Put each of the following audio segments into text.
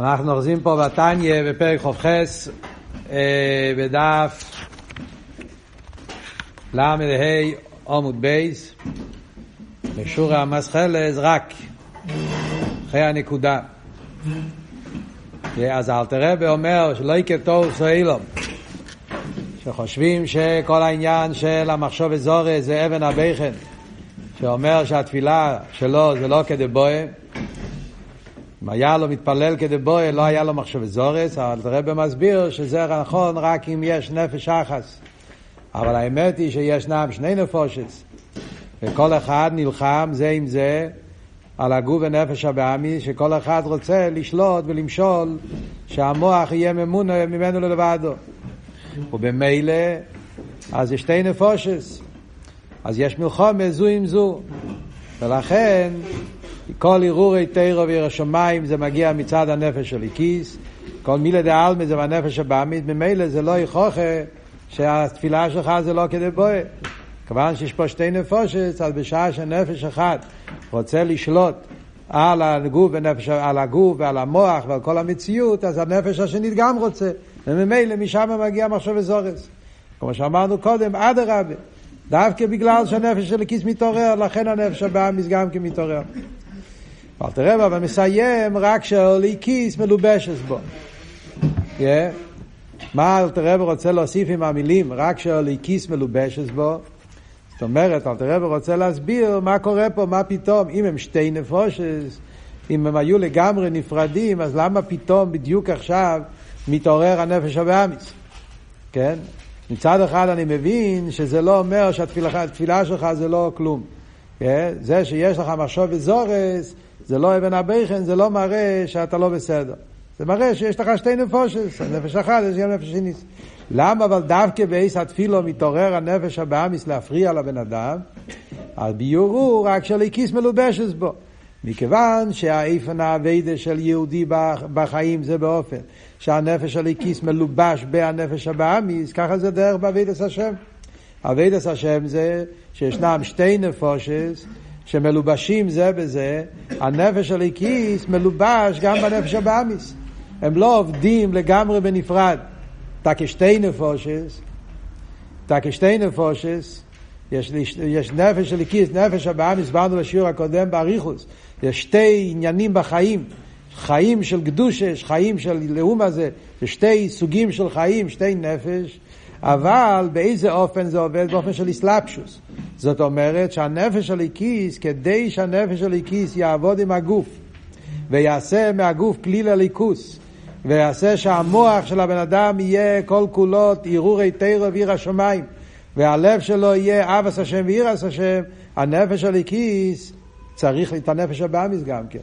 אנחנו אוחזים פה בתניא בפרק ח"ח אה, בדף ל"ה עמוד בייס בשורה המסחלס רק אחרי הנקודה. אז אלתרבה אומר שלא יקטור סוילום שחושבים שכל העניין של המחשוב אזורי זה אבן הבכן שאומר שהתפילה שלו זה לא כדבואה אם היה לו מתפלל כדבואה, לא היה לו מחשב זורס, אבל הרב מסביר שזה נכון רק אם יש נפש אחס. אבל האמת היא שישנם שני נפושס, וכל אחד נלחם זה עם זה על הגוף ונפש הבאמי, שכל אחד רוצה לשלוט ולמשול שהמוח יהיה ממונה ממנו לבדו. ובמילא, אז יש שתי נפושס, אז יש מלחומה זו עם זו, ולכן כל ערעורי תירו ועיר השמיים זה מגיע מצד הנפש של איקיס, כל מילה דעלמי זה בנפש הבאמית, ממילא זה לא יכוחה שהתפילה שלך זה לא כדי בואה. כיוון שיש פה שתי נפושת, אז בשעה שנפש אחד רוצה לשלוט על הגוף, ונפש, על הגוף ועל המוח ועל כל המציאות, אז הנפש השנית גם רוצה. וממילא משם מגיע מחשב וזורס. כמו שאמרנו קודם, אדרבה. דווקא בגלל שהנפש של הכיס מתעורר, לכן הנפש הבאמיס גם כן מתעורר. אבל תראה, אבל מסיים רק שהעולי כיס מלובשת בו. Yeah. מה אלתרבה רוצה להוסיף עם המילים רק שהעולי כיס מלובשת בו? זאת אומרת, אלתרבה רוצה להסביר מה קורה פה, מה פתאום, אם הם שתי נפושס, אם הם היו לגמרי נפרדים, אז למה פתאום בדיוק עכשיו מתעורר הנפש הבאמיס? כן? מצד אחד אני מבין שזה לא אומר שהתפילה שלך זה לא כלום. כן? זה שיש לך מחשוב וזורס, זה לא אבן הבכן, זה לא מראה שאתה לא בסדר. זה מראה שיש לך שתי נפושס, נפש אחת, יש גם נפש שני. למה אבל דווקא בעיס התפילו מתעורר הנפש הבאמיס להפריע לבן אדם? אז ביור הוא רק שליקיס מלובשת בו. מכיוון שהאיפן האביידה של יהודי בחיים זה באופן שהנפש האלוקית מלובש בהנפש הבהמית, ככה זה דרך בעבודת השם. עבודת השם זה שישנם שתי נפשות שמלובשים זה בזה, הנפש האלוקית מלובש גם בנפש הבהמית. הם לא עובדים לגמרי בנפרד. אתה כשתי נפשות, אתה כשתי נפשות, יש, יש נפש האלוקית, נפש הבהמית, הסברנו בשיעור הקודם באריכות, יש שתי עניינים בחיים, חיים של קדושש, חיים של לאום הזה, זה שתי סוגים של חיים, שתי נפש, אבל באיזה אופן זה עובד? באופן של אסלאפשוס. זאת אומרת שהנפש של הליקיס, כדי שהנפש של הליקיס יעבוד עם הגוף ויעשה מהגוף כלי לליכוס ויעשה שהמוח של הבן אדם יהיה כל כולו הרהורי תירו ועיר השמיים והלב שלו יהיה אבס השם ואירס השם, הנפש של האלוקית צריך את הנפש הבהמית גם כן.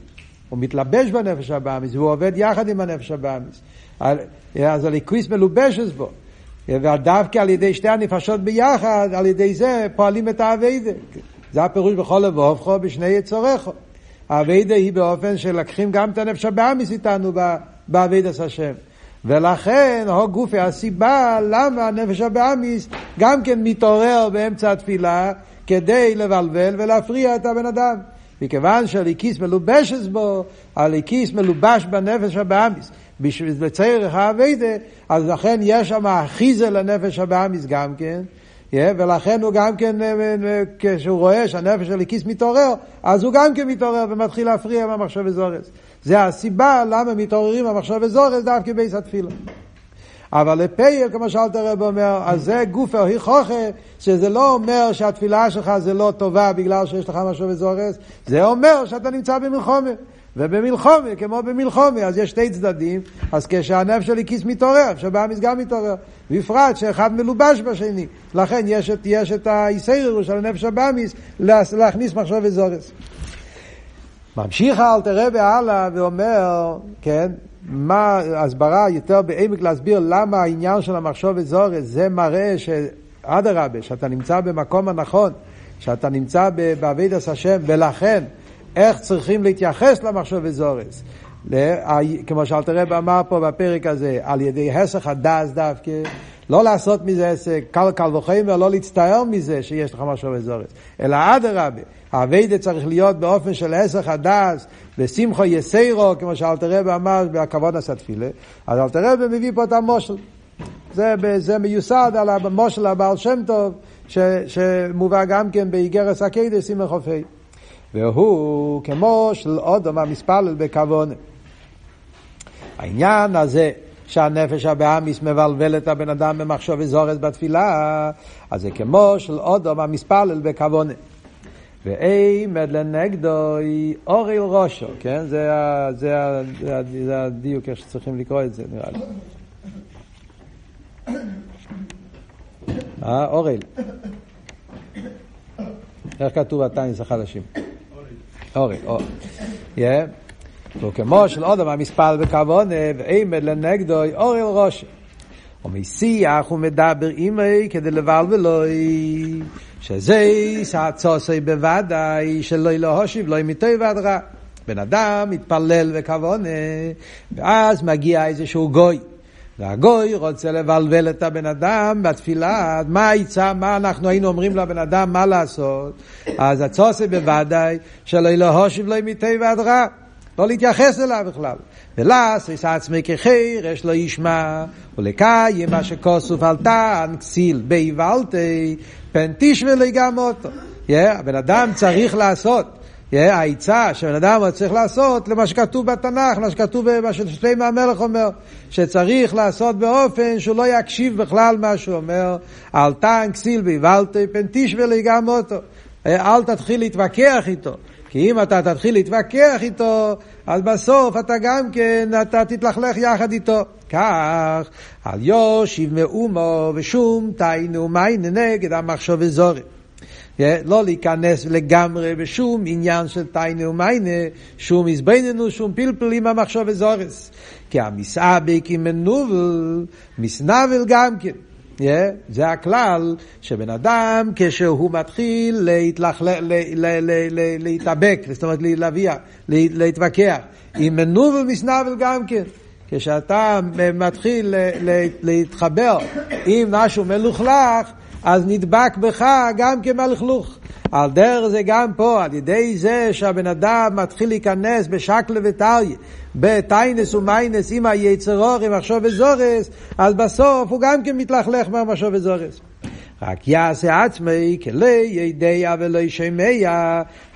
הוא מתלבש בנפש הבהמית והוא עובד יחד עם הנפש הבהמית. אז האלוקית מלובשת בו. ודווקא על ידי שתי הנפשות ביחד, על ידי זה פועלים את העבודה. זה הפירוש בכל לבבך בשני יצריך. העבודה היא באופן שלקחים גם את הנפש הבהמית איתנו בעבודת השם. ולכן הא גופא הסיבה למה הנפש הבהמית גם כן מתעורר באמצע התפילה כדי לבלבל ולהפריע את הבן אדם. מכיוון שהאלוקית מלובשת בו, האלוקית מלובש בנפש הבהמית. בשביל לצורך העבודה, אז לכן יש שם אחיזה לנפש הבהמית גם כן, yeah, ולכן הוא גם כן, אה, אה, כשהוא רואה שהנפש של האלוקית מתעורר, אז הוא גם כן מתעורר ומתחיל להפריע מהמחשבות זרות. זה הסיבה למה מתעוררים המחשבות זרות דווקא בעת התפילה. אבל לפייר, כמו שאלת הרב אומר, אז זה גוף אוהי חוכה, שזה לא אומר שהתפילה שלך זה לא טובה בגלל שיש לך משהו וזורס, זה אומר שאתה נמצא במלחומה. ובמלחומה, כמו במלחומה, אז יש שתי צדדים, אז כשהנפש של כיס מתעורר, שבאמיס גם מתעורר, בפרט שאחד מלובש בשני, לכן יש את, יש את האיסיירו של הנפש הבאמיס להכניס מחשב וזורס. ממשיך אלתר רבי הלאה ואומר, כן, מה הסברה יותר בעמק להסביר למה העניין של המחשוב וזורס, זה מראה שאדרבה, שאתה נמצא במקום הנכון, שאתה נמצא בעבידת השם, ולכן איך צריכים להתייחס למחשב וזורס. כמו שאלתר רב אמר פה בפרק הזה, על ידי הסך הדס דווקא, לא לעשות מזה עסק, קל קל וחומר, לא להצטער מזה שיש לך משהו בזורס, אלא אדרבה, האביידה צריך להיות באופן של הסך הדס, ושמחו יסיירו, כמו שאלתר רב אמר בכבוד הסתפילה, אז אלתר רב מביא פה את המושל. זה, זה מיוסד על המושל הבעל שם טוב, ש, שמובא גם כן באיגרס הקדש סימן חופי. והוא כמו של אודום המספלל בכוונה. העניין הזה שהנפש הבאמיס מבלבל את הבן אדם במחשוב אזורס בתפילה, אז זה כמו של אודום המספלל בכוונה. ואימד לנגדו אוריל ראשו, כן? זה, זה, זה, זה הדיוק איך שצריכים לקרוא את זה, נראה לי. אה, אוריל. איך כתוב הטייניס החדשים? אוריל, אוריל. וכמו של אודם המספל בכוונה, ואימד לנגדו אוריל ראשו. ומשיח הוא מדבר עמי כדי לבלבלוי, שזה סעצוסי בוודאי שלא להושיב לא מטוי ועד רע. בן אדם מתפלל בכוונה, ואז מגיע איזשהו גוי. והגוי רוצה לבלבל את הבן אדם בתפילה, מה העצה, מה אנחנו היינו אומרים לבן אדם מה לעשות? אז הצוסי בוודאי שלא להושיב לא מטוי ועד רע. לא להתייחס אליו בכלל. ולעש עצמי כחיר, יש לו ישמע, ולקיים מה שכוסוף על טען, כסיל ביבלתי, פן תשווה אותו. הבן אדם צריך לעשות. העצה שבן אדם צריך לעשות למה שכתוב בתנ"ך, מה שכתוב במה ששלמה המלך אומר, שצריך לעשות באופן שהוא לא יקשיב בכלל מה שהוא אומר, על טען כסיל ביבלתי, פן תשווה גם אותו. אל תתחיל להתווכח איתו. כי אם אתה תתחיל להתווכח איתו, אז בסוף אתה גם כן, אתה תתלכלך יחד איתו. כך, על יושיב מאומו ושום תיינו מיין נגד המחשוב אזורי. לא להיכנס לגמרי בשום עניין של תיינו מיינה, שום הזבננו, שום פלפל עם המחשוב אזורס. כי המסעבק עם מנובל, מסנבל גם כן. Yeah, זה הכלל שבן אדם כשהוא מתחיל להתאבק, זאת אומרת להביע, להתווכח, עם מנובל מסנבל גם כן. כשאתה מתחיל להתחבר עם משהו מלוכלך, אז נדבק בך גם כמלכלוך. על דרך זה גם פה, על ידי זה שהבן אדם מתחיל להיכנס בשקלה וטריה, בטיינס ומיינס עם היצרור, עם מחשוב וזורס, אז בסוף הוא גם כן מתלכלך מהמחשוב וזורס. רק יעשה עצמי כלי ידיע ולא ישמע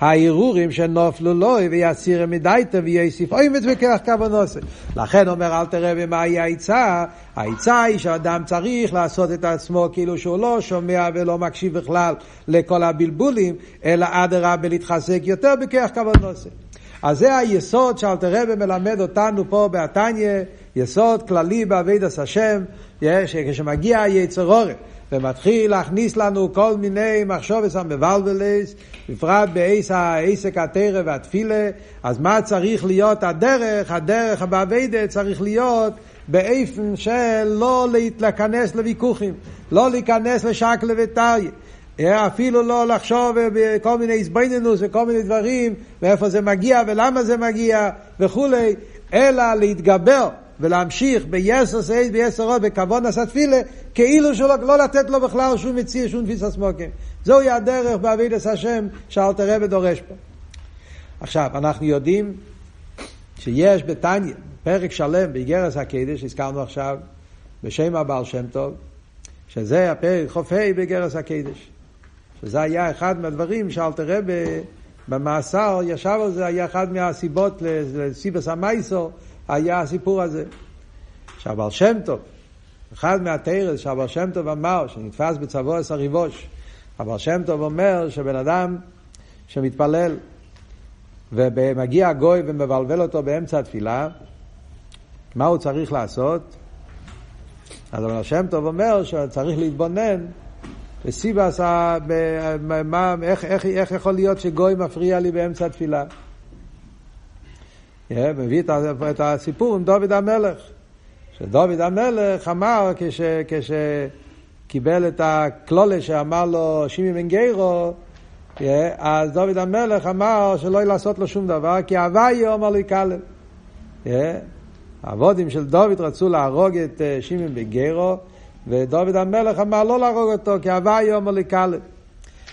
הערעורים שנופלו לו ויסירם מדייתו ויוסיף אומץ בכך כוונוסה. לכן אומר אל תראה מהי העצה, העצה היא שאדם צריך לעשות את עצמו כאילו שהוא לא שומע ולא מקשיב בכלל לכל הבלבולים, אלא אדרבה להתחזק יותר בכך כוונוסה. אז זה היסוד שאלתר רבי מלמד אותנו פה בעתניה, יסוד כללי בעבידת השם, כשמגיע היצר אורן. ומתחיל להכניס לנו כל מיני מחשובס המבלבלס, בפרט בעיס העסק התרא והתפילה, אז מה צריך להיות הדרך? הדרך באביידה צריך להיות באיפן של לא להיכנס לוויכוחים, לא להיכנס לשקלה וטריה. אפילו לא לחשוב בכל מיני הסביננוס וכל מיני דברים, מאיפה זה מגיע ולמה זה מגיע וכולי, אלא להתגבר ולהמשיך ביתר שאת וביתר עוז בכוונת התפילה, כאילו שלא לא לתת לו בכלל שום מציאות, שום תפיסת מקום. זוהי הדרך בעבודת השם שאלטער רבי דורש פה. עכשיו, אנחנו יודעים שיש בתניא, פרק שלם באגרת הקודש, שהזכרנו עכשיו, בשם הבעל שם טוב, שזה הפרק כ"ה באגרת הקודש. שזה היה אחד מהדברים שאלטער רבי במאסר ישב על זה, היה אחד מהסיבות לסיבס המייסור, היה הסיפור הזה. שהבעל שם טוב, אחד מהתרס שהבעל שם טוב אמר, שנתפס בצבוע עשר ריבוש, הבעל שם טוב אומר שבן אדם שמתפלל ומגיע גוי ומבלבל אותו באמצע התפילה, מה הוא צריך לעשות? אז הבעל שם טוב אומר שצריך להתבונן וסיבס, איך, איך, איך יכול להיות שגוי מפריע לי באמצע התפילה? מביא את הסיפור עם דוד המלך. שדוד המלך אמר כש, כשקיבל את הקלולה שאמר לו שימי בן גיירו, אז דוד המלך אמר שלא לעשות לו שום דבר, כי הוויה אומר לו יקלל. העבודים של דוד רצו להרוג את שמעון בגרו, ודוד המלך אמר לא להרוג אותו, כי הוואי אומר לקלל.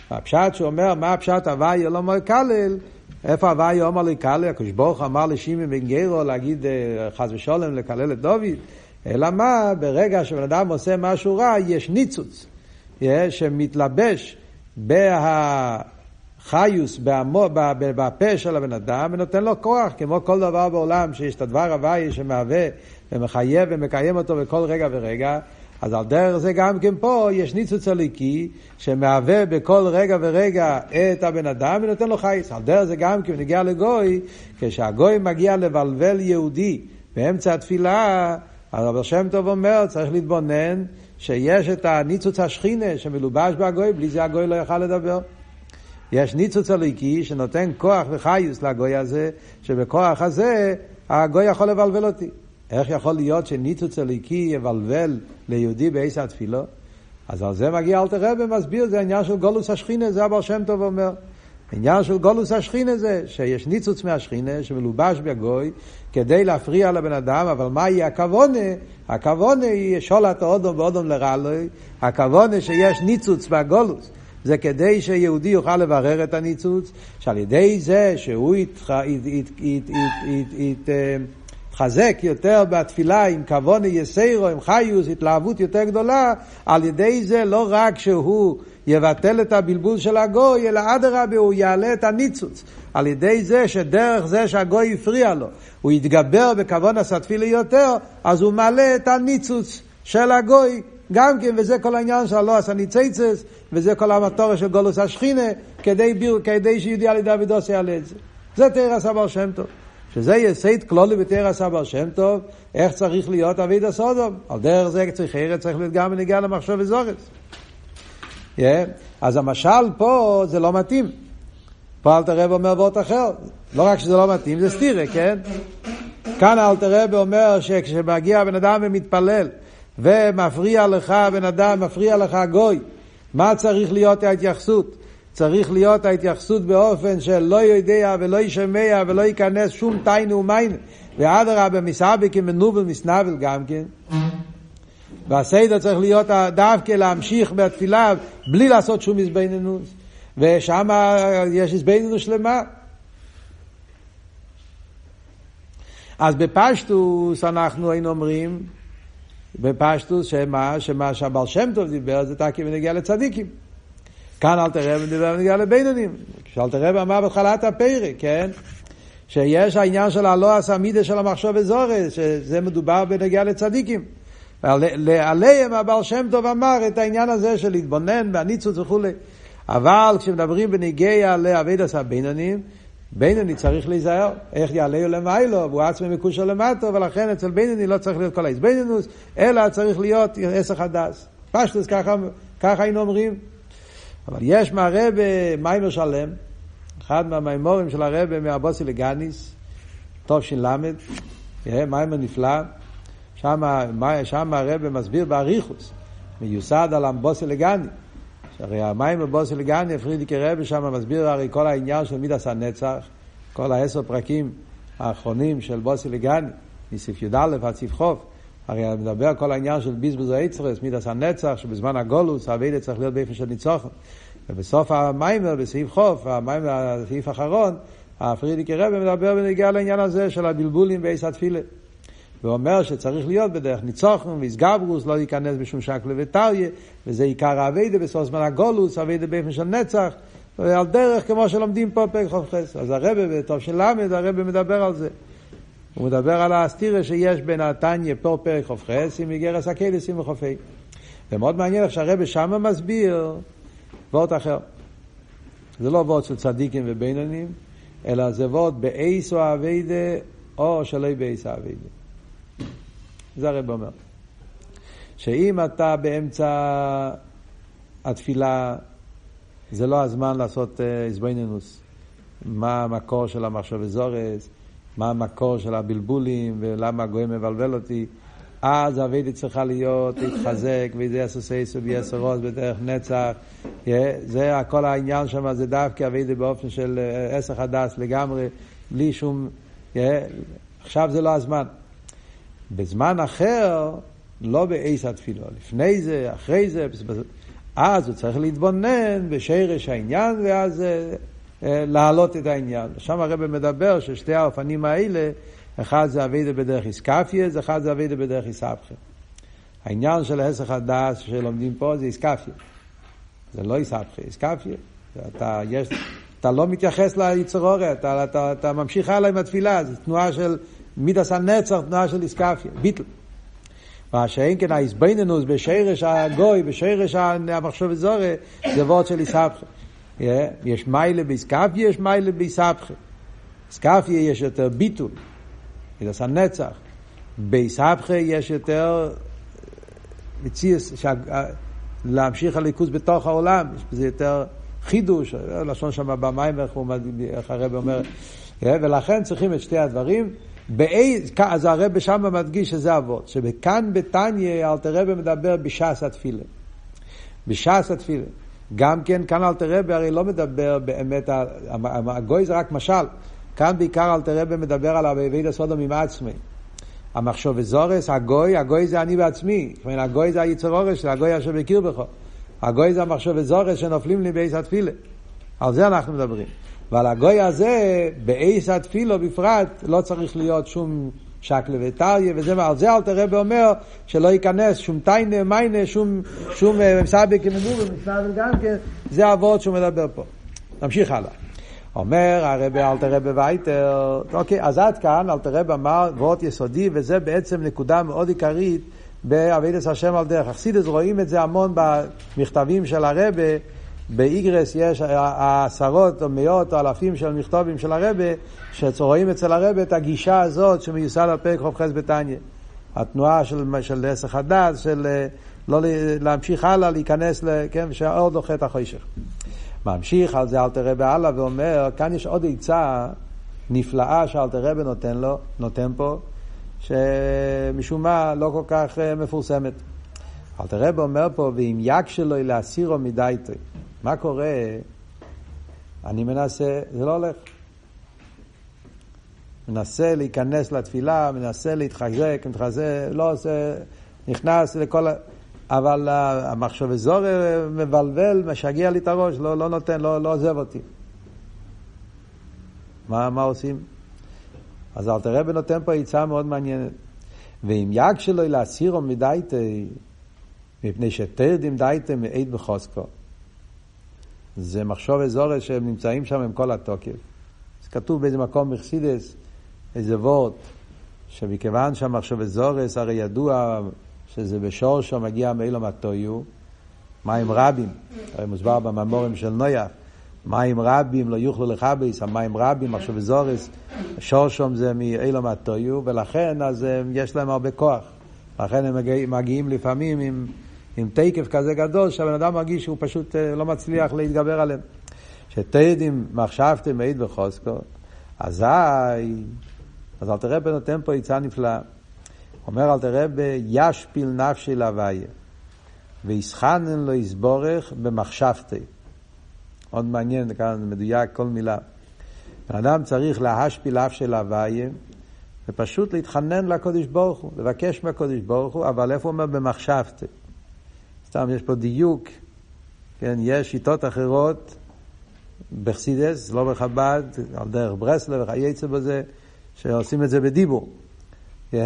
הפשט שהוא אומר, מה הפשט הוואי אומר לקלל? איפה הוואי אומר לקלל? הקדוש ברוך אמר לשמעון בן גרו להגיד חס ושלום לקלל את דוד. אלא מה, ברגע שבן אדם עושה משהו רע, יש ניצוץ, שמתלבש בהחיוס, בפה של הבן אדם, ונותן לו כוח, כמו כל דבר בעולם, שיש את הדבר הוואי שמהווה ומחייב ומקיים אותו בכל רגע ורגע. אז על דרך זה גם כן פה יש ניצוץ הליקי שמהווה בכל רגע ורגע את הבן אדם ונותן לו חייס. על דרך זה גם כן נגיע לגוי, כשהגוי מגיע לבלבל יהודי באמצע התפילה, אז רבי שם טוב אומר, צריך להתבונן שיש את הניצוץ השכינה שמלובש בהגוי, בלי זה הגוי לא יוכל לדבר. יש ניצוץ הליקי שנותן כוח וחיוס לגוי הזה, שבכוח הזה הגוי יכול לבלבל אותי. איך יכול להיות שניצוץ הליקי יבלבל ליהודי בעשר התפילו? אז על זה מגיע אלתר רבי מסביר, זה העניין של גולוס השכינה, זה הבעל שם טוב אומר. העניין של גולוס השכינה זה שיש ניצוץ מהשכינה שמלובש בגוי כדי להפריע לבן אדם, אבל מהי הכוונה? הכוונה היא שולת האודום ואודום לרעלוי, הכוונה שיש ניצוץ בגולוס. זה כדי שיהודי יוכל לברר את הניצוץ, שעל ידי זה שהוא יתחזק יותר בתפילה עם כוונה יסיירו, עם חיוס, התלהבות יותר גדולה, על ידי זה לא רק שהוא יבטל את הבלבול של הגוי, אלא אדרבה הוא יעלה את הניצוץ. על ידי זה שדרך זה שהגוי הפריע לו, הוא יתגבר בכוון הסטפילי יותר, אז הוא מעלה את הניצוץ של הגוי גם כן, וזה כל העניין של הלא עשה ניציצס, וזה כל המטורה של גולוס השכינה, כדי, כדי שיהודי על ידי אבידוס יעלה את זה. זה תרא סבר שם טוב. שזה יסייד כלולי בתרא סבר שם טוב, איך צריך להיות אבידוס אודום. על דרך זה צריך ארץ, צריך להיות גם בנגיעה למחשוב וזורץ. Yeah. אז המשל פה זה לא מתאים. פה אלתר רב אומר וורט אחר. לא רק שזה לא מתאים, זה סטירה, כן? כאן אלתר רב אומר שכשמגיע בן אדם ומתפלל ומפריע לך בן אדם, מפריע לך גוי, מה צריך להיות ההתייחסות? צריך להיות ההתייחסות באופן של לא יודע ולא ישמע ולא ייכנס שום תיינו ומיין ואדרבה מסבקים מנובל מסנבל גם כן. והסדר צריך להיות דווקא להמשיך בתפילה בלי לעשות שום הזבנינוס. ושם יש הזבנינוס שלמה. אז בפשטוס אנחנו היינו אומרים, בפשטוס שמה, שמה שהבעל שם טוב דיבר זה תקי ונגיע לצדיקים. כאן אל תראה דיבר ונגיע לבינונים. כשאל תראה אמר בתחילת הפרק, כן? שיש העניין של הלא הסמידה של המחשוב אזורס, שזה מדובר בנגיע לצדיקים. עליהם הבעל שם טוב אמר את העניין הזה של להתבונן והניצוץ וכולי. אבל כשמדברים בניגיע לאבידס הבינונים, בינוני צריך להיזהר, איך יעלהו למיילו, והוא עצמי מקושר למטו, ולכן אצל בינוני לא צריך להיות כל האיזבנינוס, אלא צריך להיות עסק הדס. פשטוס, ככה, ככה היינו אומרים. אבל יש מהרבה מיימר שלם, אחד מהמימורים של הרבה מהבוסי לגניס, טוב ש"ל, מיימר נפלא, שם הרב מסביר באריכוס, מיוסד על אמבוסי לגני. שהרי המים בבוסי לגני, פרידיקי רבי שם מסביר הרי כל העניין של מידס הנצח, כל העשר פרקים האחרונים של בוסי לגני, מסעיף י"א עד סעיף חוף. הרי מדבר כל העניין של ביזבוז האצרס, מידס הנצח, שבזמן הגולוס האביידה צריך להיות באיפה של ניצוחן. ובסוף המיימר, בסעיף חוף, המיימר, הסעיף האחרון, הפרידיקי רבי מדבר בנגיעה לעניין הזה של הבלבולים בעיס התפילה. ואומר שצריך להיות בדרך ניצוחן ואיסגברוס, לא ייכנס בשום שקל וטריה, וזה עיקר האביידה בסוף זמן הגולוס, אביידה באופן של נצח, ועל דרך כמו שלומדים פה פרק חופכס. אז הרבה בטוב של למד, הרבה מדבר על זה. הוא מדבר על הסתירה שיש בין התניא פה פרק חופכס עם איגרס הקלסים וחופי. ומאוד מעניין איך שהרבה שמה מסביר וורט אחר. זה לא וורט של צדיקים ובינונים, אלא זה וורט באייס או אביידה, או שלא באייס אביידה. זה הרב אומר. שאם אתה באמצע התפילה, זה לא הזמן לעשות איזבנינוס. Uh, מה המקור של המחשב זורס, מה המקור של הבלבולים, ולמה הגוי מבלבל אותי. אז האביידה צריכה להיות, להתחזק, וידי אסוסייסו ביסרוס בדרך נצח. זה כל העניין שם, זה דווקא אביידה באופן של עסק הדס לגמרי, בלי שום... עכשיו זה לא הזמן. בזמן אחר, לא בעיס התפילו. לפני זה, אחרי זה, אז הוא צריך להתבונן בשרש העניין, ואז אה, אה, להעלות את העניין. שם הרב מדבר ששתי האופנים האלה, אחד זה אבידה בדרך איסקפיה, אחד זה אבידה בדרך איסבכה. העניין של הסך הדס שלומדים פה זה איסקפיה. זה לא איסבכה, איסקפיה. אתה, יש, אתה לא מתייחס ליצור אורי, אתה, אתה, אתה ממשיך הלאה עם התפילה, זו תנועה של מידס הנצח, תנועה של איסקפיה, ביטל. מה שאין כן האיסבנינוס בשרש הגוי, בשרש המחשוב זורי, זה וורד של איסבכה. יש מיילה באיסקפיה, יש מיילה באיסבכה. איסקפיה יש יותר ביטול, מידס הנצח. באיסבכה יש יותר מציאס, להמשיך הליכוז בתוך העולם, יש בזה יותר חידוש, לשון שם במים, איך, איך הרב אומר, ולכן צריכים את שתי הדברים. אז הרב שם מדגיש שזה אבות, שבכאן בתניא אלתר רבי מדבר בש"ס התפילה. בש"ס התפילה. גם כן, כאן אלתר רבי הרי לא מדבר באמת, הגוי זה רק משל. כאן בעיקר אלתר רבי מדבר על אבי הסודום עם עצמי. המחשוב וזורס, הגוי, הגוי זה אני בעצמי. זאת אומרת, הגוי זה היצר אורש הגוי אשר מכיר בך. הגוי זה המחשוב וזורס שנופלים לי בעיס התפילה. על זה אנחנו מדברים. ועל הגוי הזה, בעיס התפילו בפרט, לא צריך להיות שום שקלה וטריה, וזה מה, על זה אל תראה ואומר שלא ייכנס שום טיינה, מיינה, שום, שום סבק כמגורים, מסתבל גם כן, זה הוורד שהוא מדבר פה. נמשיך הלאה. אומר הרבי אלתר רבי וייטר, אוקיי, אז עד כאן אלתר רבי אמר וורט יסודי, וזה בעצם נקודה מאוד עיקרית בעבידת השם על דרך. אכסידס רואים את זה המון במכתבים של הרבי, באיגרס יש עשרות או מאות או אלפים של מכתבים של הרבי, שרואים אצל הרבי את הגישה הזאת שמיוסד על פרק ח"ח בתניא. התנועה של, של עסק הדס, של לא להמשיך הלאה, להיכנס, כן, שהאור דוחה את החושך. ממשיך על זה אלתר רבי הלאה ואומר, כאן יש עוד עצה נפלאה שאלתר רבי נותן לו, נותן פה, שמשום מה לא כל כך אה, מפורסמת. אלתר רבי אומר פה, ואם יק שלו להסירו מדייתו, מה קורה? אני מנסה, זה לא הולך. מנסה להיכנס לתפילה, מנסה להתחזק, מתחזק, לא עושה, נכנס לכל... אבל המחשב אזור מבלבל, משגע לי את הראש, לא, לא נותן, לא, לא עוזב אותי. מה, מה עושים? אז אלתר רבי נותן פה עצה מאוד מעניינת. ואם יג שלו להסירו מדייטי, מפני שתרדים דייטי מעיד בחוסקו. זה מחשוב אזורי שהם נמצאים שם עם כל התוקף. זה כתוב באיזה מקום מחסידס, איזה וורט, שמכיוון שהמחשוב אזורס הרי ידוע שזה בשורשו מגיע מאילום הטויו, מים רבים, הרי מוסבר בממורים של נויח, מים רבים לא יוכלו לכבס, המים רבים, עכשיו זורס, שורשום זה מאילום הטויו, ולכן אז יש להם הרבה כוח. לכן הם מגיעים לפעמים עם, עם תקף כזה גדול, שהבן אדם מרגיש שהוא פשוט אה, לא מצליח להתגבר עליהם. שתדים מחשבתם מעיד וחוסקו, אזי, אז אל תראה בנותן פה עצה נפלאה. אומר אל תראה בישפיל נפשי להוויה, ויסחנן לו יסבורך במחשבתי. מאוד מעניין, כאן מדויק כל מילה. האדם צריך להשפיל אף של הוויה, ופשוט להתחנן לקודש ברוך הוא, לבקש מהקודש ברוך הוא, אבל איפה הוא אומר במחשבתי? סתם יש פה דיוק, כן, יש שיטות אחרות בחסידס, לא בחב"ד, על דרך ברסלב וכייצא בזה, שעושים את זה בדיבור. כן.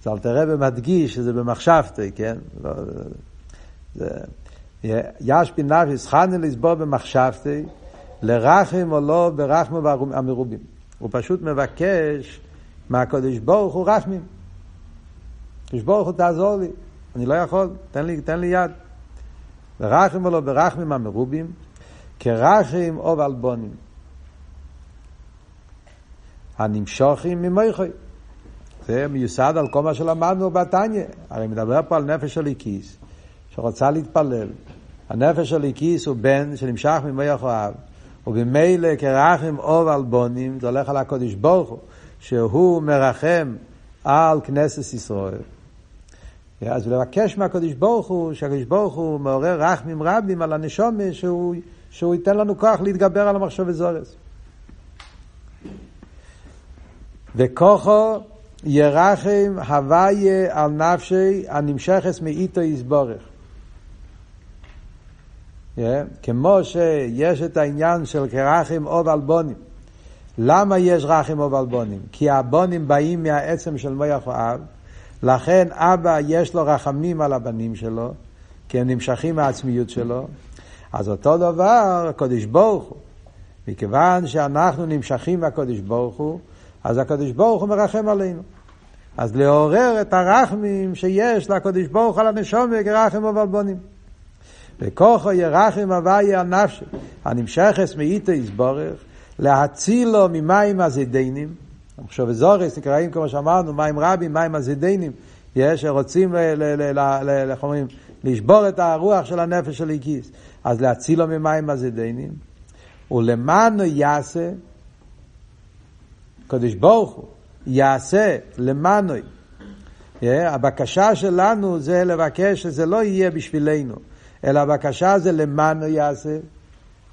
אז אלתר רבי מדגיש שזה במחשבתי, כן? לא, זה, יש נפש, חנן לסבור במחשבתי, לרחם או לא ברחמו המרובים. הוא פשוט מבקש מהקדוש ברוך הוא רחמים. קדוש ברוך הוא תעזור לי, אני לא יכול, תן לי, תן לי יד. ורחם או לא ברחמים המרובים, כרחם או בלבונים. הנמשוכים ממויכוי. זה מיוסד על כל מה שלמדנו בתניא. הרי מדבר פה על נפש של איקיס, שרוצה להתפלל. הנפש של איקיס הוא בן שנמשך ממוח אוהב, ובמילא כרחם אוב על בונים, זה הולך על הקודש ברוך הוא, שהוא מרחם על כנסת ישראל. אז לבקש מהקודש ברוך הוא, שהקודש ברוך הוא מעורר רחמים רבים על הנשומה, שהוא, שהוא ייתן לנו כוח להתגבר על המחשב וזורס. וכוחו ירחם הוויה על נפשי הנמשכס מאיתו יסבורך. Yeah, כמו שיש את העניין של כרחם או בלבונים. למה יש רחם או בלבונים? כי הבונים באים מהעצם של מויח ואב, לכן אבא יש לו רחמים על הבנים שלו, כי הם נמשכים מהעצמיות שלו. אז אותו דבר הקדוש ברוך הוא. מכיוון שאנחנו נמשכים מהקדוש ברוך הוא, אז הקדוש ברוך הוא מרחם עלינו. אז לעורר את הרחמים שיש לקדוש ברוך על הנשום כרחם ובלבונים. וכוחו ירחם הוויה הנפשי, הנמשכס מאיתו יסבורך, להצילו ממים הזידיינים. עכשיו זורס נקראים כמו שאמרנו, מים רבים, מים הזידיינים. יש שרוצים, איך אומרים, לשבור את הרוח של הנפש של איקיס. אז להצילו ממים הזידיינים. ולמענו יעשה, קדוש ברוך הוא, יעשה למענוי. Yeah, הבקשה שלנו זה לבקש שזה לא יהיה בשבילנו, אלא הבקשה זה למענו יעשה.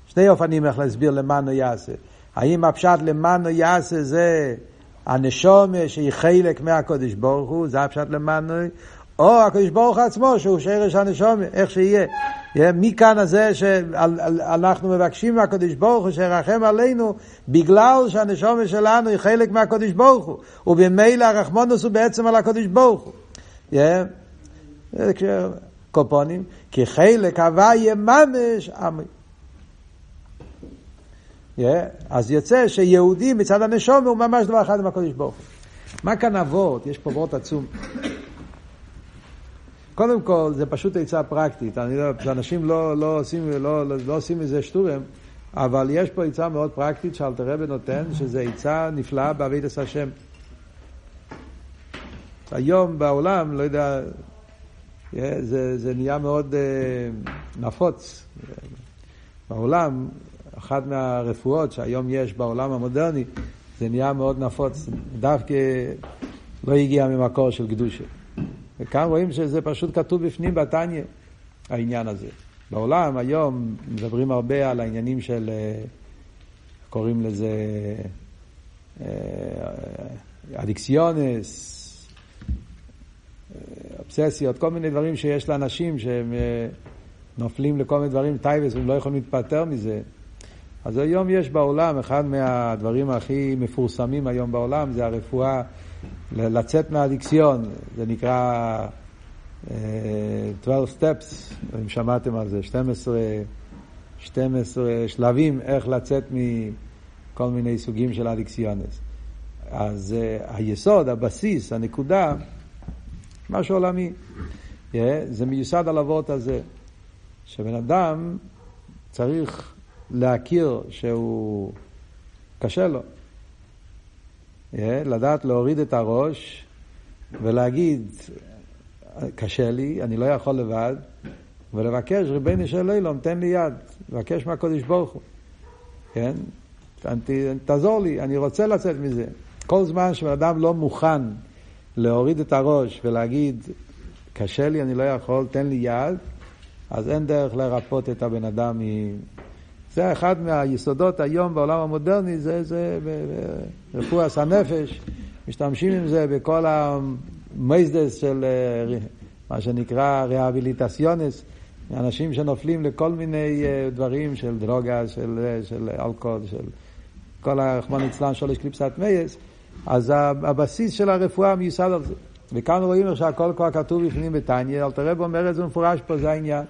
שני אופנים איך להסביר למענו יעשה. האם הפשט למענו יעשה זה הנשומה שהיא חלק מהקודש ברוך הוא, זה הפשט למענו, או הקדוש ברוך עצמו שהוא שרש הנשומה, איך שיהיה. מכאן הזה שאנחנו מבקשים מהקדוש ברוך הוא שירחם עלינו בגלל שהנשומה שלנו היא חלק מהקדוש ברוך הוא ובמילא הרחמונוס הוא בעצם על הקדוש ברוך הוא. קופונים, כי חלק הוויה ממש עמי. אז יוצא שיהודי מצד הנשומה הוא ממש דבר אחד עם הקדוש ברוך הוא. מה כאן אבות? יש פה אבות עצום. קודם כל, זה פשוט עצה פרקטית. אני לא, לא, עושים, לא, לא, לא עושים מזה שטורם, אבל יש פה עצה מאוד פרקטית שאלתר רבי נותן, שזה עצה נפלאה בעבידת השם. היום בעולם, לא יודע, זה, זה נהיה מאוד uh, נפוץ. בעולם, אחת מהרפואות שהיום יש בעולם המודרני, זה נהיה מאוד נפוץ. דווקא לא הגיע ממקור של קדושה. וכאן רואים שזה פשוט כתוב בפנים בתניא, העניין הזה. בעולם היום מדברים הרבה על העניינים של, אה, קוראים לזה אה, אדיקסיונס, אה, אובססיות, כל מיני דברים שיש לאנשים שהם נופלים לכל מיני דברים, תאוות, והם לא יכולים להתפטר מזה. אז היום יש בעולם, אחד מהדברים הכי מפורסמים היום בעולם זה הרפואה לצאת מה addiction, זה נקרא אה, 12 steps, אם שמעתם על זה, 12, 12 שלבים איך לצאת מכל מיני סוגים של addictions. אז uh, היסוד, הבסיס, הנקודה, משהו עולמי. Yeah, זה מיוסד על אבות הזה, שבן אדם צריך להכיר שהוא קשה לו. לדעת להוריד את הראש ולהגיד, קשה לי, אני לא יכול לבד, ולבקש, ריבונו של עולם, תן לי יד, לבקש מהקודש ברוך הוא, כן? תעזור לי, אני רוצה לצאת מזה. כל זמן שבן אדם לא מוכן להוריד את הראש ולהגיד, קשה לי, אני לא יכול, תן לי יד, אז אין דרך לרפות את הבן אדם זה אחד מהיסודות היום בעולם המודרני, זה, זה רפואת הנפש, משתמשים עם זה בכל המייסדס של אה, מה שנקרא ריאביליטציונס, אנשים שנופלים לכל מיני אה, דברים של דרוגה, של, אה, של אלכוהול, של כל הרחמון אצלן שולש קליפסת מייס, אז הבסיס של הרפואה מיוסד על זה. וכאן רואים איך שהכל כבר כתוב בפנים בתניא, אלתר רב אומר את זה מפורש פה, זה העניין.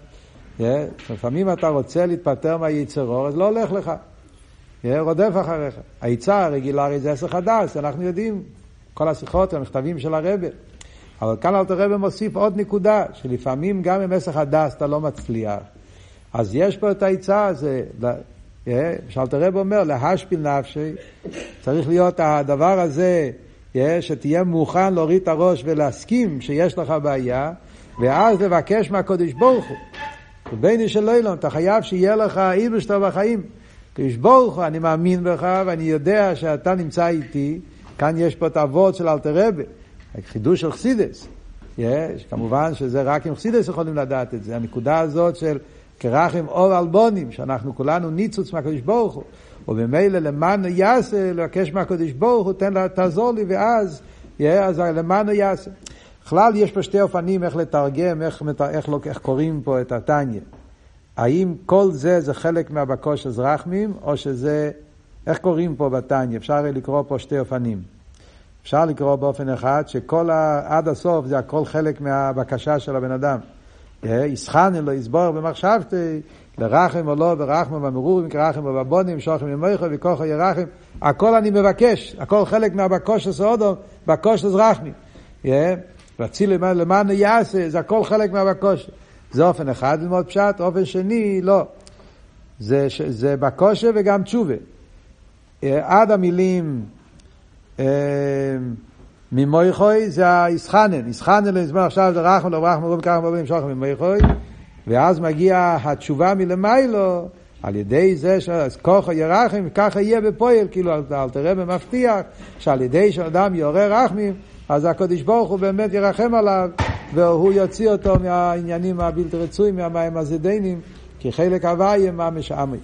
לפעמים אתה רוצה להתפטר מהיצר אור, אז לא הולך לך. רודף אחריך. העיצה הרגילה הרי זה עסק הדס, אנחנו יודעים, כל השיחות והמכתבים של הרבה. אבל כאן אלתר רבי מוסיף עוד נקודה, שלפעמים גם עם עסק הדס אתה לא מצליח. אז יש פה את העיצה הזה, שאלתר רבי אומר, להשפיל נפשי, צריך להיות הדבר הזה, שתהיה מוכן להוריד את הראש ולהסכים שיש לך בעיה, ואז לבקש מהקודש ברוך הוא. וביני של אילון, אתה חייב שיהיה לך איבשטר בחיים. קדוש ברוך הוא, אני מאמין בך ואני יודע שאתה נמצא איתי. כאן יש פה את האבות של אלתר רבה, חידוש של חסידס. יש, כמובן שזה רק עם חסידס יכולים לדעת את זה. הנקודה הזאת של כרחם אור על בונים, שאנחנו כולנו ניצוץ מהקדוש ברוך הוא, וממילא למען יעשה, לבקש מהקדוש ברוך הוא, תן לה, תעזור לי, ואז, אז למען יעשה. בכלל יש פה שתי אופנים איך לתרגם, איך, איך, איך, איך קוראים פה את התניא. האם כל זה זה חלק מהבקוש של רחמים, או שזה, איך קוראים פה בתניא? אפשר לקרוא פה שתי אופנים. אפשר לקרוא באופן אחד שכל ה... עד הסוף זה הכל חלק מהבקשה של הבן אדם. יסחני לו יסבור במחשבתי, לרחם או לא, ורחם במרורים, כרחם ובבונים, שוכם למויכו וכוחו ירחם. הכל אני מבקש, הכל חלק מהבקוש של סעודו, בקוש של רחמי. רציל למען יעשה, זה הכל חלק מהבקוש. זה אופן אחד ללמוד פשט, אופן שני, לא. זה, זה בקושה וגם תשובה. עד המילים אה, ממויכוי זה היסחנן, יסחנן לזמן עכשיו זה רחם, לא רחם, רחם, ככה מבינים שוכם ממויכוי, ואז מגיע התשובה מלמיילו, על ידי זה שכוחו ירחם, ככה יהיה בפועל, כאילו אל תראה במבטיח, שעל ידי שאדם יורה רחמים, אז הקדוש ברוך הוא באמת ירחם עליו, והוא יוציא אותו מהעניינים הבלתי רצויים, מהמים הזדיינים, כי חלק הוויה ממש עמי.